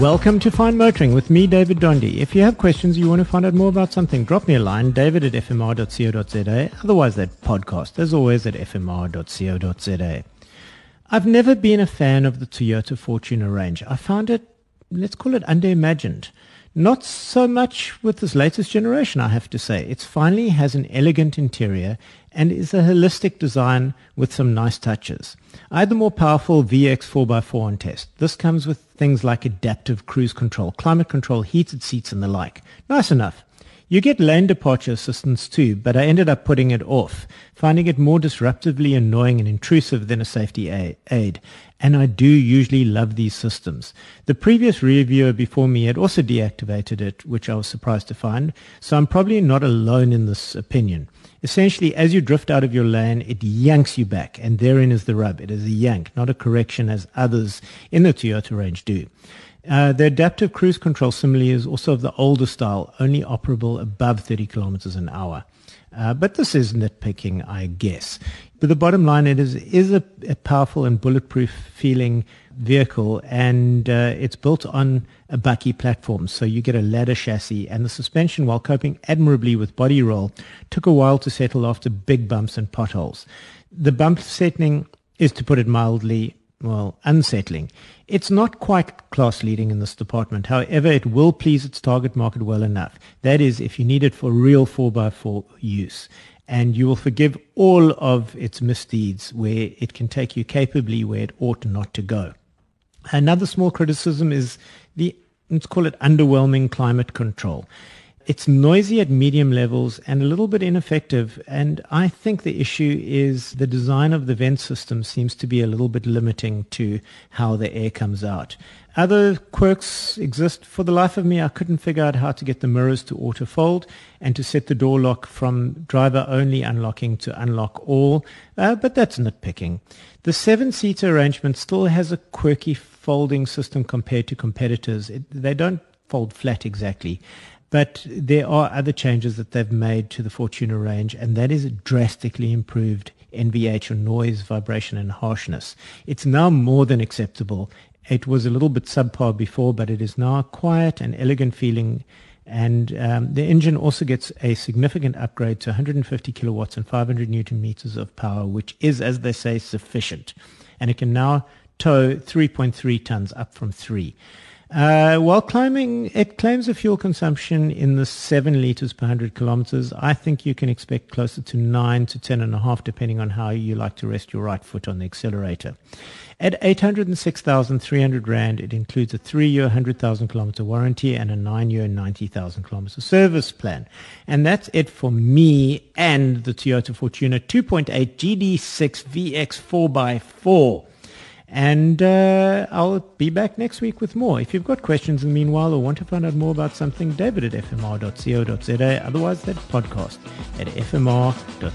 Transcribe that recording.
Welcome to Fine Motoring with me, David Dondi. If you have questions, you want to find out more about something, drop me a line, david at fmr.co.za. Otherwise, that podcast, as always, at fmr.co.za. I've never been a fan of the Toyota Fortuner range. I found it, let's call it underimagined. Not so much with this latest generation, I have to say. It finally has an elegant interior and is a holistic design with some nice touches. I had the more powerful VX 4x4 on test. This comes with things like adaptive cruise control, climate control, heated seats and the like. Nice enough. You get lane departure assistance too, but I ended up putting it off, finding it more disruptively annoying and intrusive than a safety aid. And I do usually love these systems. The previous reviewer before me had also deactivated it, which I was surprised to find, so I'm probably not alone in this opinion. Essentially, as you drift out of your lane, it yanks you back, and therein is the rub. It is a yank, not a correction as others in the Toyota range do. Uh, the adaptive cruise control similarly is also of the older style, only operable above 30 kilometers an hour. Uh, but this is nitpicking, I guess. But the bottom line, it is is a, a powerful and bulletproof feeling vehicle, and uh, it's built on a bakkie platform. So you get a ladder chassis, and the suspension, while coping admirably with body roll, took a while to settle after big bumps and potholes. The bump settling is, to put it mildly, well, unsettling. It's not quite class leading in this department. However, it will please its target market well enough. That is, if you need it for real 4x4 use. And you will forgive all of its misdeeds where it can take you capably where it ought not to go. Another small criticism is the, let's call it underwhelming climate control. It's noisy at medium levels and a little bit ineffective. And I think the issue is the design of the vent system seems to be a little bit limiting to how the air comes out. Other quirks exist. For the life of me, I couldn't figure out how to get the mirrors to auto fold and to set the door lock from driver only unlocking to unlock all. Uh, but that's nitpicking. The seven seater arrangement still has a quirky folding system compared to competitors. It, they don't fold flat exactly. But there are other changes that they've made to the Fortuner range, and that is drastically improved NVH or noise, vibration, and harshness. It's now more than acceptable. It was a little bit subpar before, but it is now quiet and elegant feeling. And um, the engine also gets a significant upgrade to 150 kilowatts and 500 newton meters of power, which is, as they say, sufficient. And it can now tow 3.3 tons up from 3. Uh, while climbing, it claims a fuel consumption in the 7 liters per 100 kilometers. I think you can expect closer to 9 to 10.5, depending on how you like to rest your right foot on the accelerator. At 806,300 Rand, it includes a 3-year 100,000 kilometer warranty and a 9-year 90,000 kilometer service plan. And that's it for me and the Toyota Fortuner 2.8 GD6 VX 4x4. And uh, I'll be back next week with more. If you've got questions in the meanwhile or want to find out more about something, david at fmr.co.za. Otherwise, that podcast at fmr.co.za.